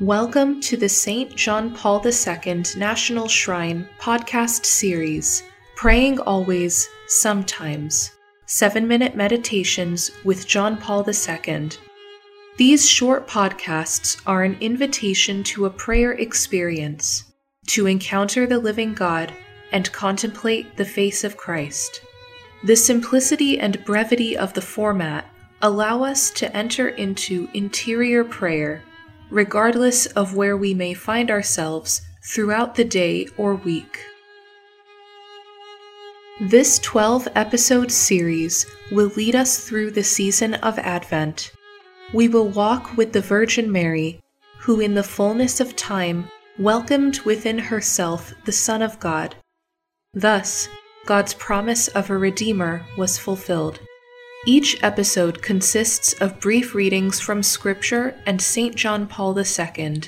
Welcome to the St. John Paul II National Shrine podcast series, Praying Always, Sometimes Seven Minute Meditations with John Paul II. These short podcasts are an invitation to a prayer experience, to encounter the living God and contemplate the face of Christ. The simplicity and brevity of the format allow us to enter into interior prayer regardless of where we may find ourselves throughout the day or week. This 12 episode series will lead us through the season of Advent. We will walk with the Virgin Mary, who in the fullness of time welcomed within herself the Son of God. Thus, God's promise of a Redeemer was fulfilled. Each episode consists of brief readings from Scripture and St. John Paul II,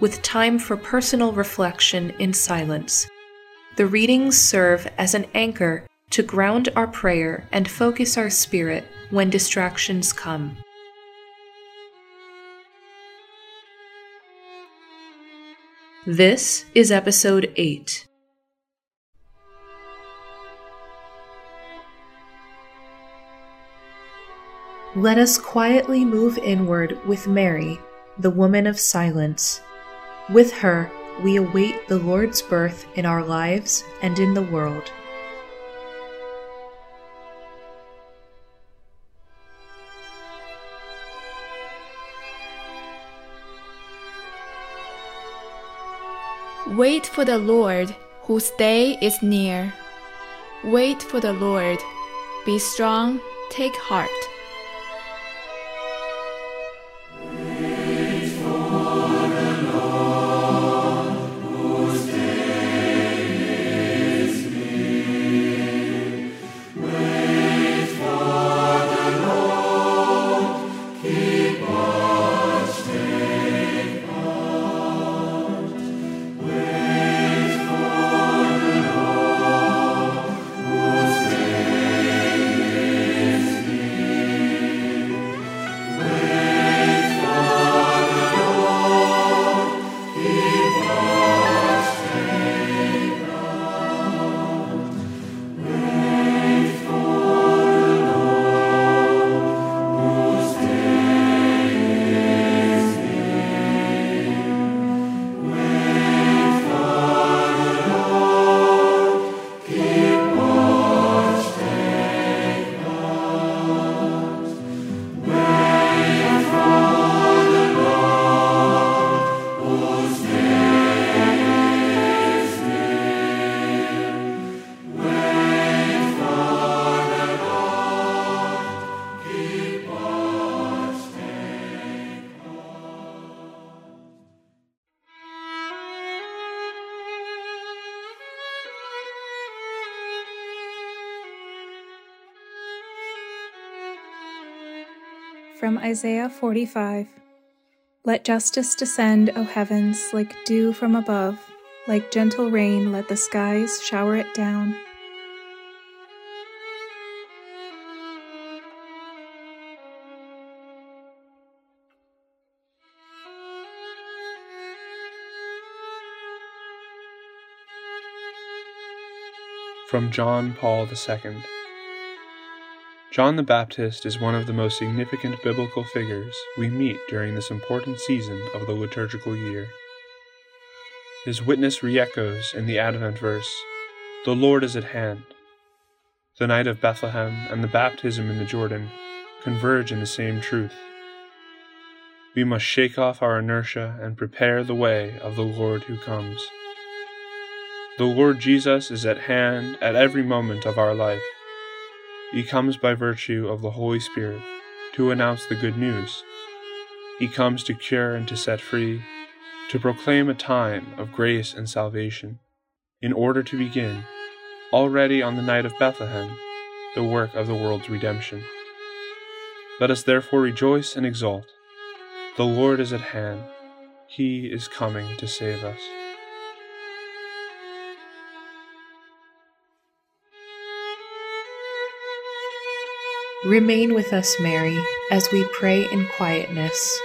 with time for personal reflection in silence. The readings serve as an anchor to ground our prayer and focus our spirit when distractions come. This is episode 8. Let us quietly move inward with Mary, the woman of silence. With her, we await the Lord's birth in our lives and in the world. Wait for the Lord, whose day is near. Wait for the Lord. Be strong, take heart. From Isaiah 45 Let justice descend, O heavens, like dew from above, like gentle rain, let the skies shower it down. From John Paul II John the Baptist is one of the most significant biblical figures we meet during this important season of the liturgical year. His witness re-echoes in the Advent verse, The Lord is at hand. The night of Bethlehem and the baptism in the Jordan converge in the same truth. We must shake off our inertia and prepare the way of the Lord who comes. The Lord Jesus is at hand at every moment of our life he comes by virtue of the Holy Spirit to announce the good news. He comes to cure and to set free, to proclaim a time of grace and salvation, in order to begin, already on the night of Bethlehem, the work of the world's redemption. Let us therefore rejoice and exult. The Lord is at hand. He is coming to save us. Remain with us, Mary, as we pray in quietness.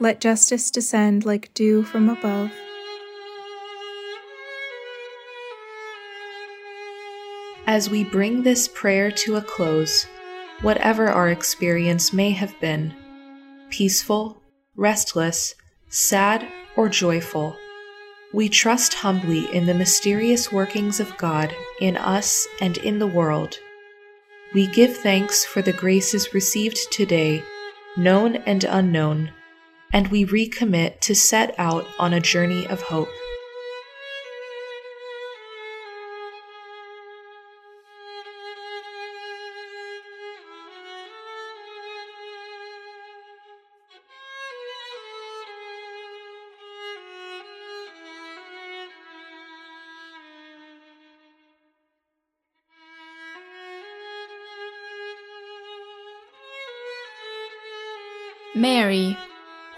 Let justice descend like dew from above. As we bring this prayer to a close, whatever our experience may have been peaceful, restless, sad, or joyful we trust humbly in the mysterious workings of God in us and in the world. We give thanks for the graces received today, known and unknown, and we recommit to set out on a journey of hope. Mary,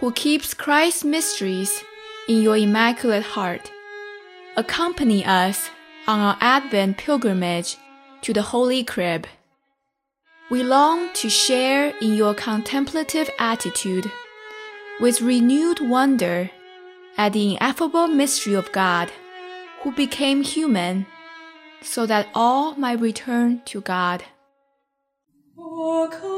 who keeps Christ's mysteries in your Immaculate Heart, accompany us on our Advent pilgrimage to the Holy Crib. We long to share in your contemplative attitude with renewed wonder at the ineffable mystery of God, who became human, so that all might return to God. O come, O come.